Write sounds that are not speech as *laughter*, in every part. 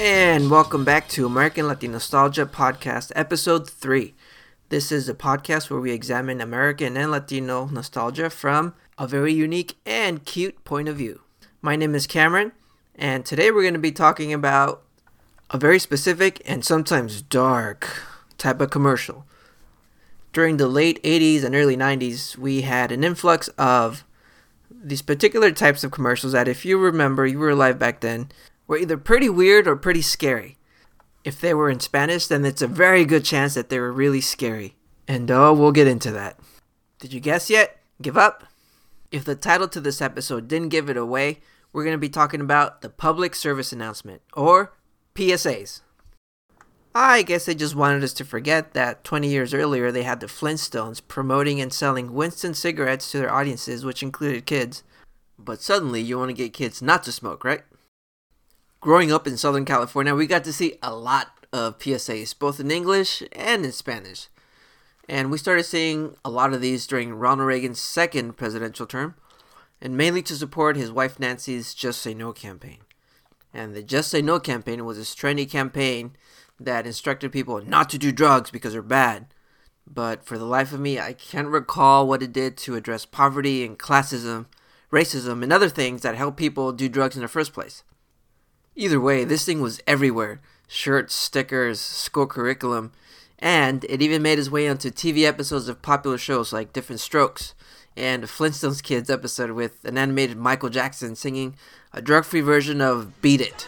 And welcome back to American Latin Nostalgia Podcast, Episode 3. This is a podcast where we examine American and Latino nostalgia from a very unique and cute point of view. My name is Cameron, and today we're going to be talking about a very specific and sometimes dark type of commercial. During the late 80s and early 90s, we had an influx of these particular types of commercials that, if you remember, you were alive back then, were either pretty weird or pretty scary. If they were in Spanish, then it's a very good chance that they were really scary. And oh, we'll get into that. Did you guess yet? Give up? If the title to this episode didn't give it away, we're going to be talking about the public service announcement, or PSAs. I guess they just wanted us to forget that 20 years earlier they had the Flintstones promoting and selling Winston cigarettes to their audiences, which included kids. But suddenly you want to get kids not to smoke, right? Growing up in Southern California, we got to see a lot of PSAs, both in English and in Spanish. And we started seeing a lot of these during Ronald Reagan's second presidential term, and mainly to support his wife Nancy's Just Say No campaign. And the Just Say No campaign was this trendy campaign that instructed people not to do drugs because they're bad. But for the life of me, I can't recall what it did to address poverty and classism, racism, and other things that help people do drugs in the first place. Either way, this thing was everywhere shirts, stickers, school curriculum, and it even made its way onto TV episodes of popular shows like Diff'rent Strokes and Flintstones Kids episode with an animated Michael Jackson singing a drug free version of Beat It.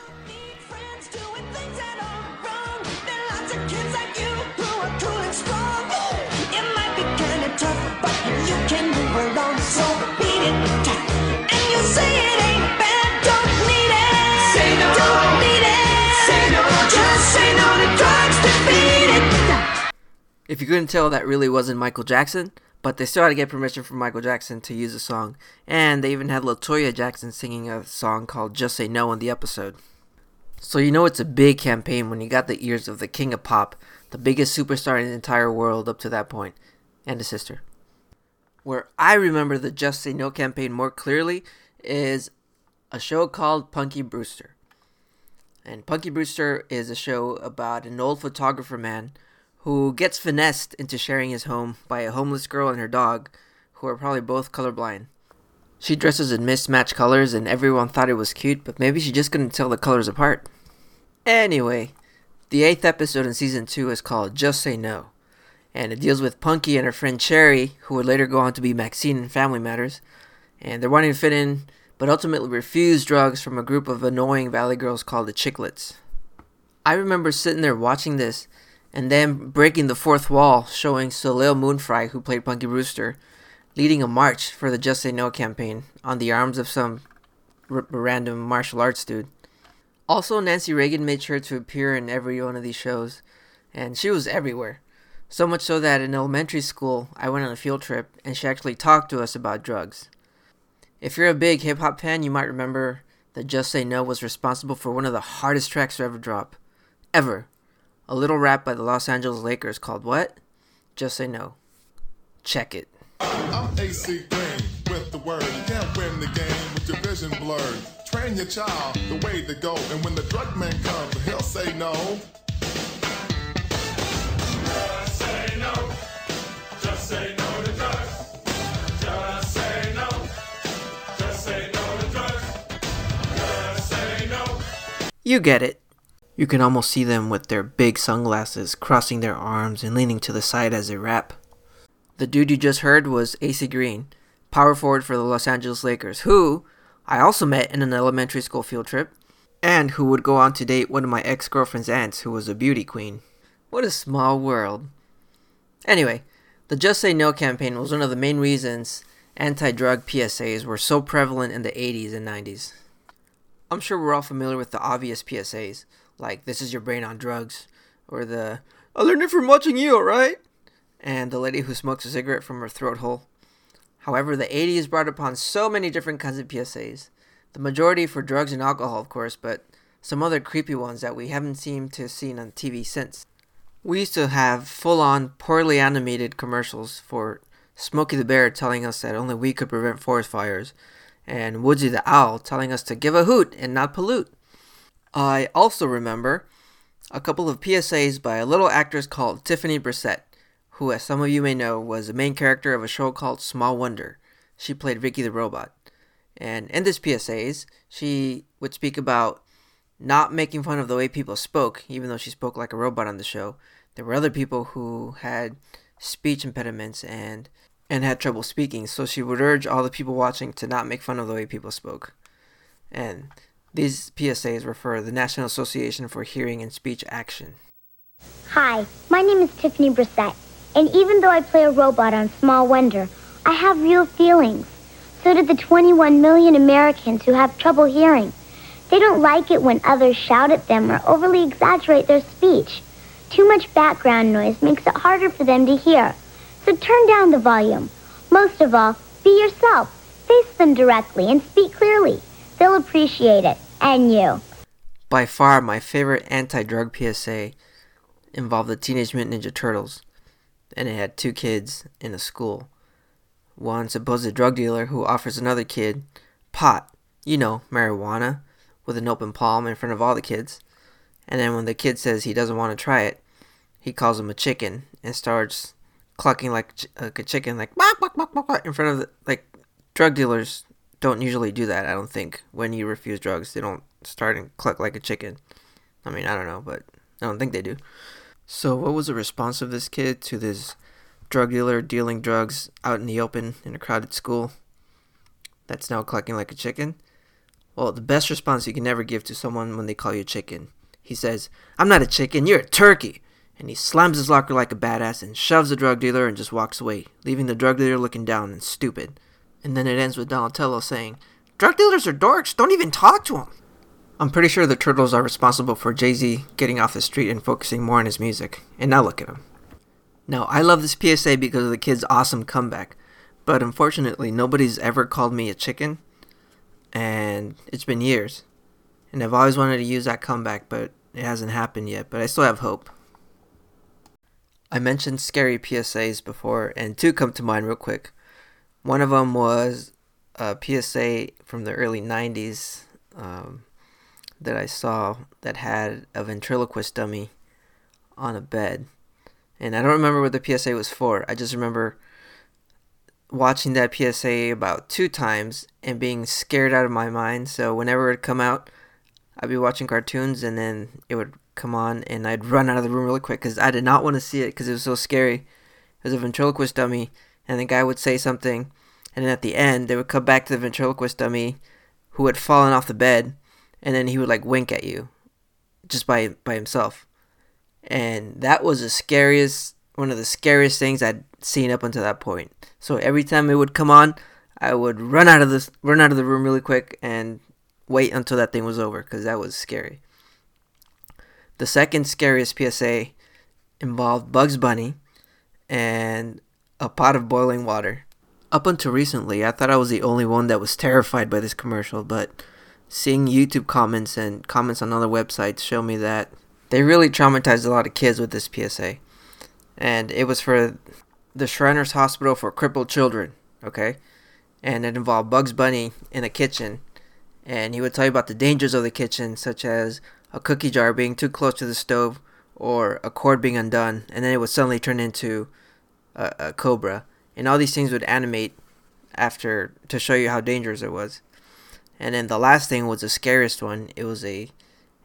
If you couldn't tell, that really wasn't Michael Jackson, but they still had to get permission from Michael Jackson to use the song, and they even had La Toya Jackson singing a song called Just Say No in the episode. So you know it's a big campaign when you got the ears of the king of pop, the biggest superstar in the entire world up to that point, and his sister. Where I remember the Just Say No campaign more clearly is a show called Punky Brewster. And Punky Brewster is a show about an old photographer man who gets finessed into sharing his home by a homeless girl and her dog, who are probably both colorblind. She dresses in mismatched colors, and everyone thought it was cute, but maybe she just couldn't tell the colors apart. Anyway, the eighth episode in season two is called Just Say No, and it deals with Punky and her friend Cherry, who would later go on to be Maxine in Family Matters, and they're wanting to fit in, but ultimately refuse drugs from a group of annoying Valley girls called the Chicklets. I remember sitting there watching this and then breaking the fourth wall, showing Soleil Moon Frye, who played Punky Brewster, leading a march for the Just Say No campaign on the arms of some r- random martial arts dude. Also, Nancy Reagan made sure to appear in every one of these shows, and she was everywhere. So much so that in elementary school, I went on a field trip and she actually talked to us about drugs. If you're a big hip hop fan, you might remember that Just Say No was responsible for one of the hardest tracks to ever drop. Ever a little rap by the Los Angeles Lakers called what? Just say no. Check it. I'm AC Green with the word. You can't win the game with your vision blurred. Train your child the way to go, and when the drug man comes, he'll say no. Just say no. Just say no to drugs. Just say no. Just say no to drugs. Just say no. You get it. You can almost see them with their big sunglasses, crossing their arms and leaning to the side as they rap. The dude you just heard was AC Green, power forward for the Los Angeles Lakers, who I also met in an elementary school field trip, and who would go on to date one of my ex girlfriend's aunts, who was a beauty queen. What a small world. Anyway, the Just Say No campaign was one of the main reasons anti drug PSAs were so prevalent in the 80s and 90s. I'm sure we're all familiar with the obvious PSAs, like this is your brain on drugs, or the I learned it from watching you, alright? And the lady who smokes a cigarette from her throat hole. However, the 80s brought upon so many different kinds of PSAs. The majority for drugs and alcohol, of course, but some other creepy ones that we haven't seemed to have seen on TV since. We used to have full on, poorly animated commercials for Smokey the Bear telling us that only we could prevent forest fires, and Woodsy the Owl telling us to give a hoot and not pollute. I also remember a couple of PSAs by a little actress called Tiffany Brissette, who, as some of you may know, was the main character of a show called Small Wonder. She played Vicky the Robot. And in this PSAs, she would speak about not making fun of the way people spoke, even though she spoke like a robot on the show. There were other people who had speech impediments and and had trouble speaking, so she would urge all the people watching to not make fun of the way people spoke. And these PSAs refer to the National Association for Hearing and Speech Action. Hi, my name is Tiffany Brissette, and even though I play a robot on Small Wonder, I have real feelings. So do the 21 million Americans who have trouble hearing. They don't like it when others shout at them or overly exaggerate their speech. Too much background noise makes it harder for them to hear. So turn down the volume. Most of all, be yourself. Face them directly and speak clearly. They'll appreciate it. And you. By far, my favorite anti drug PSA involved the Teenage Mutant Ninja Turtles, and it had two kids in a school. One supposed drug dealer who offers another kid pot, you know, marijuana, with an open palm in front of all the kids. And then when the kid says he doesn't want to try it, he calls him a chicken and starts clucking like, like a chicken, like in front of the, like drug dealers don't usually do that. I don't think when you refuse drugs, they don't start and cluck like a chicken. I mean, I don't know, but I don't think they do. So, what was the response of this kid to this drug dealer dealing drugs out in the open in a crowded school that's now clucking like a chicken? Well, the best response you can ever give to someone when they call you a chicken. He says, I'm not a chicken, you're a turkey. And he slams his locker like a badass and shoves the drug dealer and just walks away, leaving the drug dealer looking down and stupid. And then it ends with Donatello saying, Drug dealers are dorks, don't even talk to them. I'm pretty sure the Turtles are responsible for Jay Z getting off the street and focusing more on his music. And now look at him. Now, I love this PSA because of the kid's awesome comeback, but unfortunately, nobody's ever called me a chicken, and it's been years. And I've always wanted to use that comeback, but it hasn't happened yet, but I still have hope. I mentioned scary PSAs before, and two come to mind real quick. One of them was a PSA from the early 90s um, that I saw that had a ventriloquist dummy on a bed. And I don't remember what the PSA was for. I just remember watching that PSA about two times and being scared out of my mind. So whenever it would come out, I'd be watching cartoons and then it would come on and I'd run out of the room really quick because I did not want to see it because it was so scary. It was a ventriloquist dummy and the guy would say something, and then at the end they would come back to the ventriloquist dummy, who had fallen off the bed, and then he would like wink at you, just by by himself, and that was the scariest, one of the scariest things I'd seen up until that point. So every time it would come on, I would run out of this, run out of the room really quick, and wait until that thing was over because that was scary. The second scariest PSA involved Bugs Bunny and a pot of boiling water. Up until recently, I thought I was the only one that was terrified by this commercial, but seeing YouTube comments and comments on other websites show me that they really traumatized a lot of kids with this PSA. And it was for the Shriners Hospital for Crippled Children, okay? And it involved Bugs Bunny in a kitchen. And he would tell you about the dangers of the kitchen, such as a cookie jar being too close to the stove or a cord being undone, and then it would suddenly turn into a, a cobra, and all these things would animate after to show you how dangerous it was. And then the last thing was the scariest one. It was a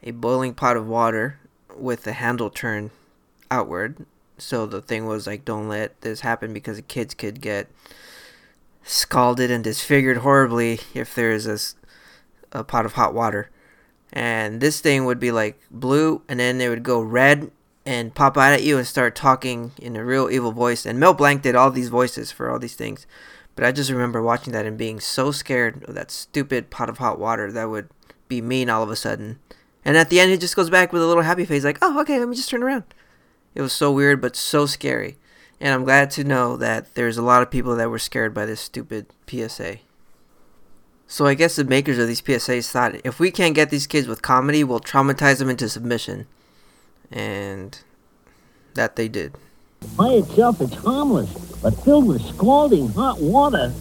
a boiling pot of water with the handle turned outward. So the thing was like, don't let this happen because the kids could get scalded and disfigured horribly if there is a, a pot of hot water. And this thing would be like blue, and then it would go red, and pop out at you and start talking in a real evil voice. And Mel Blanc did all these voices for all these things. But I just remember watching that and being so scared of that stupid pot of hot water that would be mean all of a sudden. And at the end, he just goes back with a little happy face, like, oh, okay, let me just turn around. It was so weird, but so scary. And I'm glad to know that there's a lot of people that were scared by this stupid PSA. So I guess the makers of these PSAs thought if we can't get these kids with comedy, we'll traumatize them into submission and that they did. By itself, it's harmless, but filled with scalding hot water.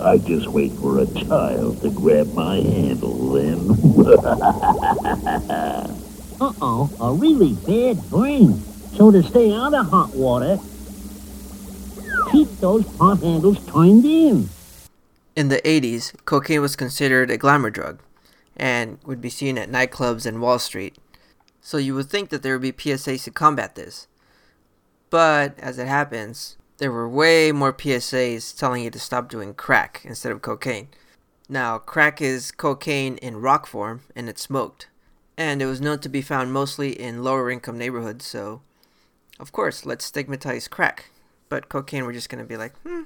I just wait for a child to grab my handle then. *laughs* Uh-oh, a really bad brain. So to stay out of hot water, keep those pump handles turned in. In the 80s, cocaine was considered a glamour drug and would be seen at nightclubs and Wall Street. So you would think that there would be PSAs to combat this. But as it happens, there were way more PSAs telling you to stop doing crack instead of cocaine. Now, crack is cocaine in rock form and it's smoked. And it was known to be found mostly in lower income neighborhoods, so of course, let's stigmatize crack. But cocaine, we're just going to be like, hmm.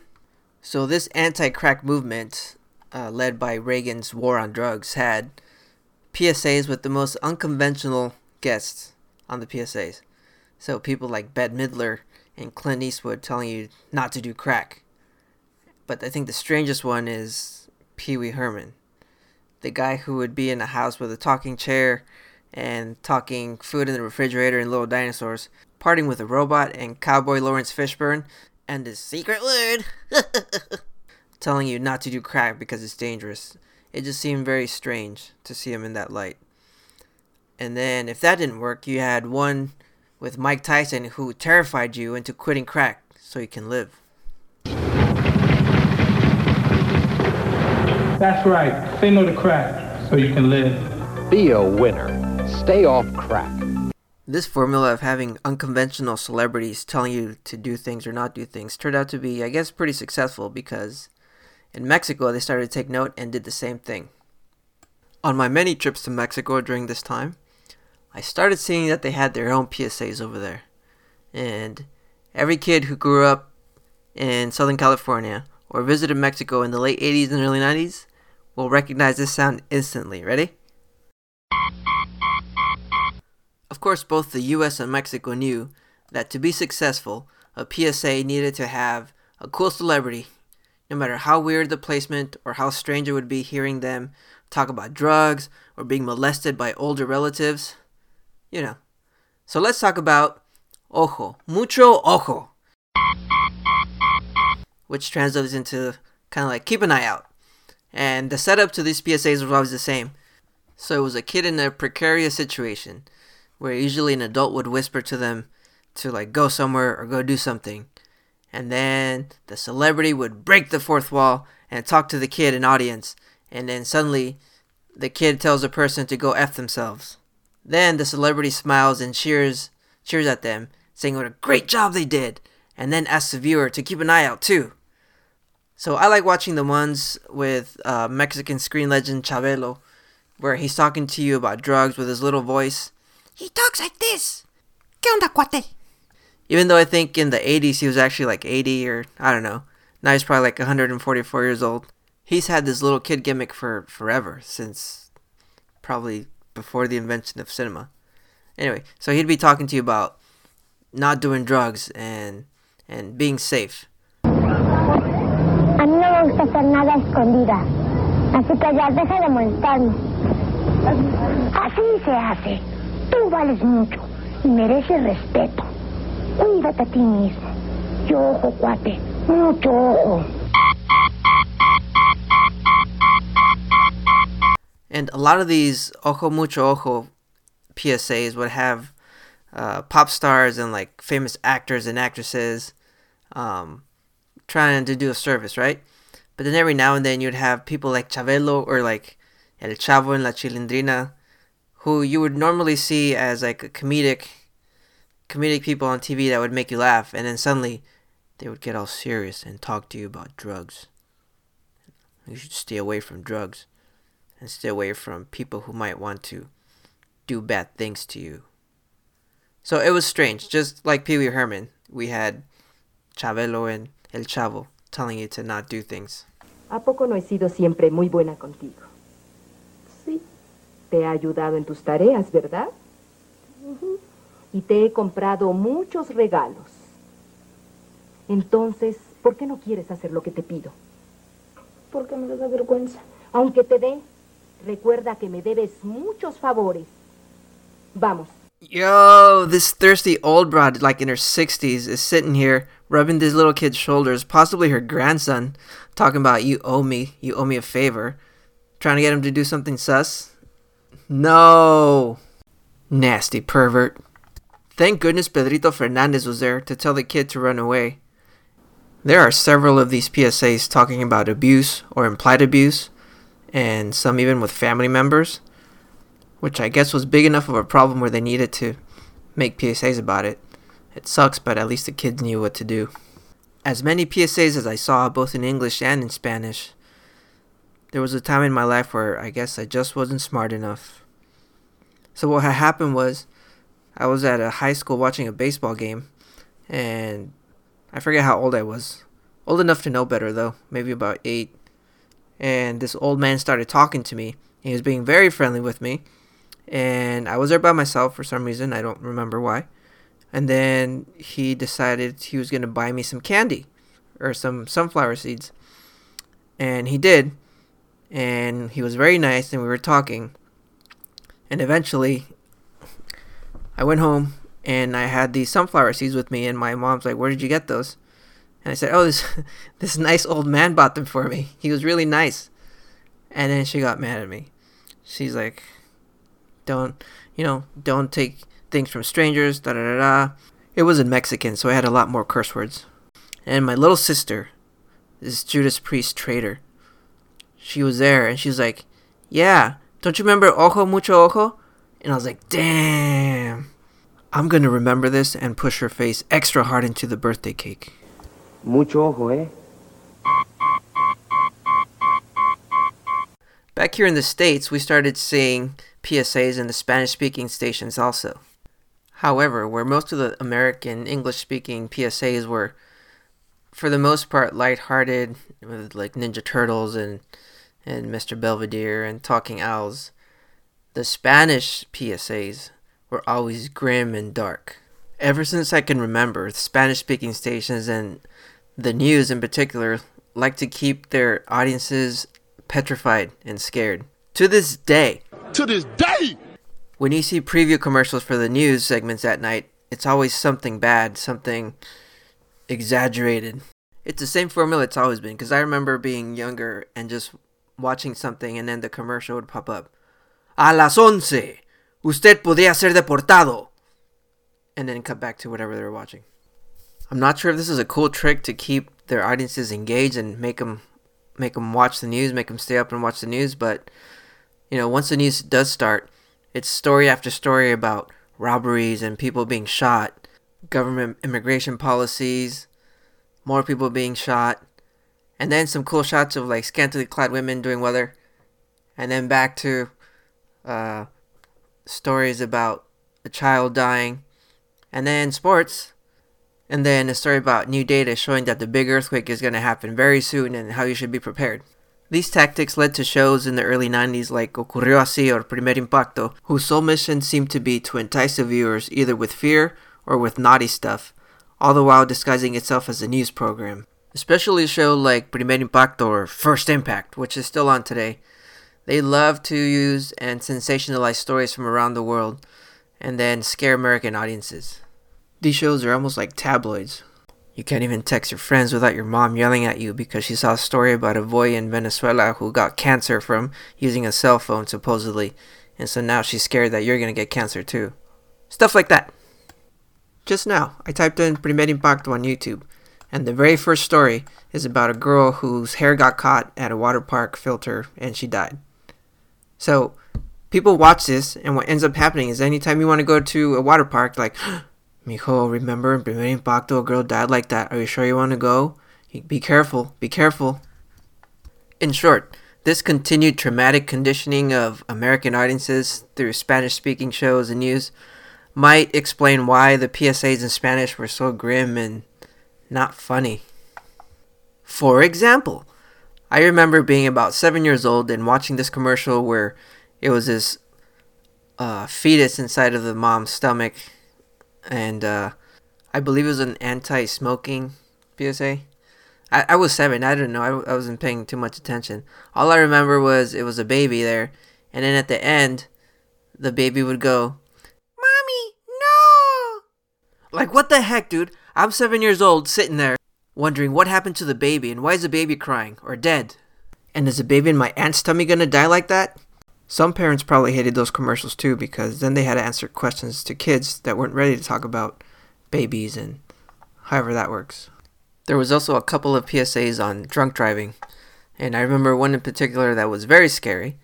So, this anti crack movement, uh, led by Reagan's war on drugs, had PSAs with the most unconventional guests on the PSAs. So, people like Bette Midler and Clint Eastwood telling you not to do crack. But I think the strangest one is Pee Wee Herman, the guy who would be in a house with a talking chair and talking food in the refrigerator and little dinosaurs, parting with a robot and cowboy Laurence Fishburne and his secret word *laughs* telling you not to do crack because it's dangerous. It just seemed very strange to see him in that light. And then, if that didn't work, you had one with Mike Tyson who terrified you into quitting crack so you can live. That's right. Say no to crack so you can live. Be a winner. Stay off crack. This formula of having unconventional celebrities telling you to do things or not do things turned out to be, I guess, pretty successful because in Mexico they started to take note and did the same thing. On my many trips to Mexico during this time, I started seeing that they had their own PSAs over there. And every kid who grew up in Southern California or visited Mexico in the late 80s and early 90s will recognize this sound instantly. Ready? Of course, both the US and Mexico knew that to be successful, a PSA needed to have a cool celebrity, no matter how weird the placement or how strange it would be hearing them talk about drugs or being molested by older relatives. You know. So let's talk about ojo, mucho ojo, which translates into kind of like keep an eye out. And the setup to these PSAs was always the same. So it was a kid in a precarious situation where usually an adult would whisper to them to like go somewhere or go do something. And then the celebrity would break the fourth wall and talk to the kid and audience. And then suddenly the kid tells the person to go F themselves. Then the celebrity smiles and cheers cheers at them, saying what a great job they did, and then asks the viewer to keep an eye out too. So I like watching the ones with uh, Mexican screen legend Chabelo, where he's talking to you about drugs with his little voice he talks like this. ¿Qué onda, cuate? Even though I think in the 80s he was actually like 80 or I don't know. Now he's probably like 144 years old. He's had this little kid gimmick for forever, since probably before the invention of cinema. Anyway, so he'd be talking to you about not doing drugs and and being safe. A mí no me gusta hacer nada escondida. Así que ya deja de molestarme. Así se hace. Tú vales mucho y mereces respeto. Ojo, cuate. Mucho ojo. And a lot of these ojo mucho ojo PSAs would have uh, pop stars and like famous actors and actresses um, trying to do a service, right? But then every now and then you'd have people like Chabelo or like El Chavo en la Chilindrina who you would normally see as like a comedic comedic people on TV that would make you laugh and then suddenly they would get all serious and talk to you about drugs. You should stay away from drugs and stay away from people who might want to do bad things to you. So it was strange, just like Pee Wee Herman, we had Chabelo and El Chavo telling you to not do things. ¿A poco no he sido siempre muy buena contigo? Sí. Te he ayudado en tus tareas, ¿verdad? Y te he comprado muchos regalos. Entonces, ¿por qué no quieres hacer lo que te pido? Porque me da vergüenza. Aunque te dé, recuerda que me debes muchos favores. Vamos, Yo, this thirsty old broad, like in her 60s, is sitting here rubbing this little kid's shoulders, possibly her grandson, talking about, you owe me, you owe me a favor. Trying to get him to do something sus? No. Nasty pervert. Thank goodness Pedrito Fernandez was there to tell the kid to run away. There are several of these PSAs talking about abuse or implied abuse, and some even with family members, which I guess was big enough of a problem where they needed to make PSAs about it. It sucks, but at least the kids knew what to do. As many PSAs as I saw, both in English and in Spanish, there was a time in my life where I guess I just wasn't smart enough. So what had happened was, I was at a high school watching a baseball game, and I forget how old I was. Old enough to know better though, maybe about eight. And this old man started talking to me. He was being very friendly with me, and I was there by myself for some reason. I don't remember why. And then he decided he was going to buy me some candy or some sunflower seeds. And he did. And he was very nice, and we were talking. And eventually, I went home and I had these sunflower seeds with me, and my mom's like, "Where did you get those?" And I said, "Oh, this *laughs* this nice old man bought them for me. He was really nice." And then she got mad at me. She's like, "Don't, you know, don't take things from strangers." Da da da da. It was in Mexican, so I had a lot more curse words. And my little sister, this Judas Priest traitor, she was there, and she's like, "Yeah, don't you remember Ojo Mucho Ojo?" And I was like, "Damn." I'm going to remember this and push her face extra hard into the birthday cake. Mucho ojo, eh? Back here in the States, we started seeing PSAs in the Spanish speaking stations also. However, where most of the American English speaking PSAs were, for the most part, lighthearted, with like Ninja Turtles and, and Mr. Belvedere and Talking Owls, the Spanish PSAs were always grim and dark. Ever since I can remember, Spanish speaking stations and the news in particular like to keep their audiences petrified and scared. To this day. To this day! When you see preview commercials for the news segments at night, it's always something bad, something exaggerated. It's the same formula it's always been, because I remember being younger and just watching something and then the commercial would pop up. A las once, Usted podía ser deportado. And then cut back to whatever they were watching. I'm not sure if this is a cool trick to keep their audiences engaged and make them make them watch the news, make them stay up and watch the news, but you know, once the news does start, it's story after story about robberies and people being shot, government immigration policies, more people being shot, and then some cool shots of like scantily clad women doing weather, and then back to uh, stories about a child dying, and then sports, and then a story about new data showing that the big earthquake is going to happen very soon and how you should be prepared. These tactics led to shows in the early 90s like Ocurrió Así or Primer Impacto, whose sole mission seemed to be to entice the viewers either with fear or with naughty stuff, all the while disguising itself as a news program. Especially a show like Primer Impacto or First Impact, which is still on today, they love to use and sensationalize stories from around the world and then scare American audiences. These shows are almost like tabloids. You can't even text your friends without your mom yelling at you because she saw a story about a boy in Venezuela who got cancer from using a cell phone, supposedly, and so now she's scared that you're gonna get cancer too. Stuff like that. Just now, I typed in Primer Impacto on YouTube, and the very first story is about a girl whose hair got caught at a water park filter and she died. So people watch this, and what ends up happening is anytime you want to go to a water park, like, *gasps* Mijo, remember in Primer a girl died like that. Are you sure you want to go? Be careful, be careful. In short, this continued traumatic conditioning of American audiences through Spanish speaking shows and news might explain why the PSAs in Spanish were so grim and not funny. For example, I remember being about seven years old and watching this commercial where it was this uh, fetus inside of the mom's stomach, and uh, I believe it was an anti-smoking PSA. I, I was seven. I don't know. I, I wasn't paying too much attention. All I remember was it was a baby there, and then at the end, the baby would go, "Mommy, no!" Like, what the heck, dude? I'm seven years old, sitting there, wondering what happened to the baby and why is the baby crying or dead? And is the baby in my aunt's tummy gonna die like that? Some parents probably hated those commercials too because then they had to answer questions to kids that weren't ready to talk about babies and however that works. There was also a couple of PSAs on drunk driving, and I remember one in particular that was very scary.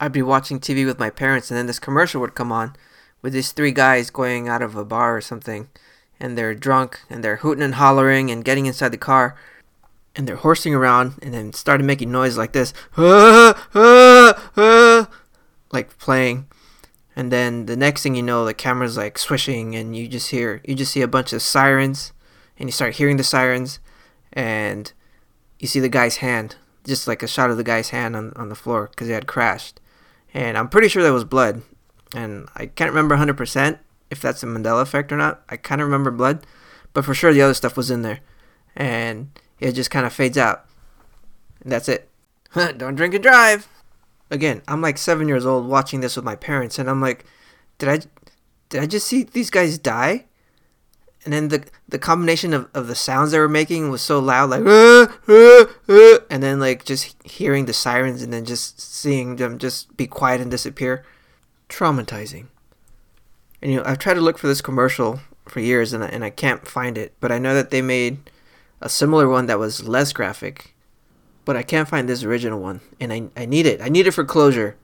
I'd be watching TV with my parents, and then this commercial would come on with these three guys going out of a bar or something, and they're drunk and they're hooting and hollering and getting inside the car, and they're horsing around and then started making noise like this, *laughs* like playing. And then the next thing you know, the camera's like swishing, and you just hear, you just see a bunch of sirens, and you start hearing the sirens, and you see the guy's hand, just like a shot of the guy's hand on, on the floor because he had crashed. And I'm pretty sure that was blood. And I can't remember 100% if that's a Mandela effect or not. I kind of remember blood, but for sure the other stuff was in there. And it just kind of fades out. And that's it. *laughs* Don't drink and drive. Again, I'm like seven years old watching this with my parents, and I'm like, did I, did I just see these guys die? And then the the combination of, of the sounds they were making was so loud, like, *laughs* and then like just hearing the sirens and then just seeing them just be quiet and disappear, traumatizing. And you know, I've tried to look for this commercial for years and I, and I can't find it, but I know that they made a similar one that was less graphic, but I can't find this original one, and I, I need it. I need it for closure.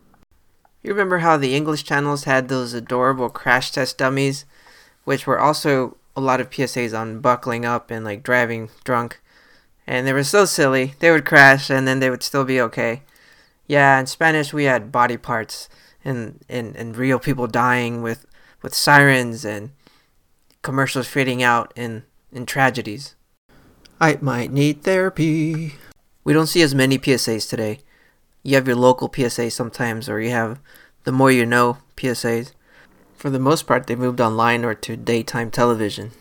You remember how the English channels had those adorable crash test dummies, which were also a lot of PSAs on buckling up and like driving drunk. And they were so silly. They would crash and then they would still be okay. Yeah, in Spanish we had body parts and, and, and real people dying with, with sirens and commercials fading out in, in tragedies. I might need therapy. We don't see as many PSAs today. You have your local PSA sometimes, or you have the more you know PSAs. For the most part, they moved online or to daytime television.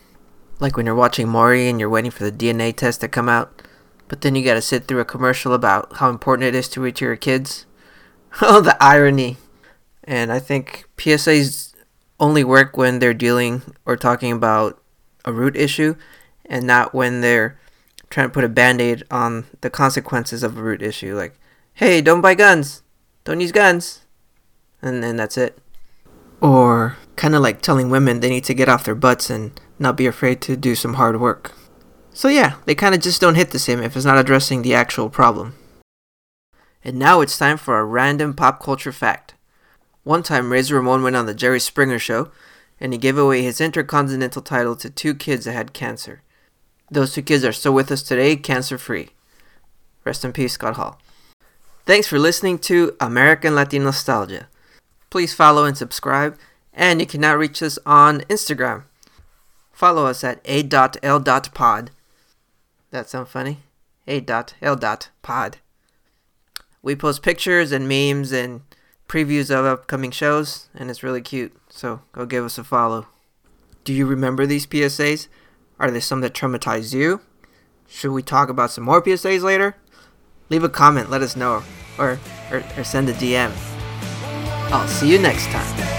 Like when you're watching Maury and you're waiting for the DNA test to come out, but then you gotta sit through a commercial about how important it is to reach your kids. *laughs* oh, the irony. And I think PSAs only work when they're dealing or talking about a root issue and not when they're trying to put a band aid on the consequences of a root issue. Like, hey, don't buy guns, don't use guns. And then that's it. Or kind of like telling women they need to get off their butts and not be afraid to do some hard work. So yeah, they kind of just don't hit the same if it's not addressing the actual problem. And now it's time for a random pop culture fact. One time, Razor Ramon went on the Jerry Springer show, and he gave away his intercontinental title to two kids that had cancer. Those two kids are still with us today, cancer free. Rest in peace, Scott Hall. Thanks for listening to American Latin Nostalgia. Please follow and subscribe, and you can now reach us on Instagram. Follow us at a.l.pod. That sound funny? a.l.pod. We post pictures and memes and previews of upcoming shows, and it's really cute. So go give us a follow. Do you remember these PSAs? Are there some that traumatized you? Should we talk about some more PSAs later? Leave a comment, let us know, or, or, or send a DM. I'll see you next time.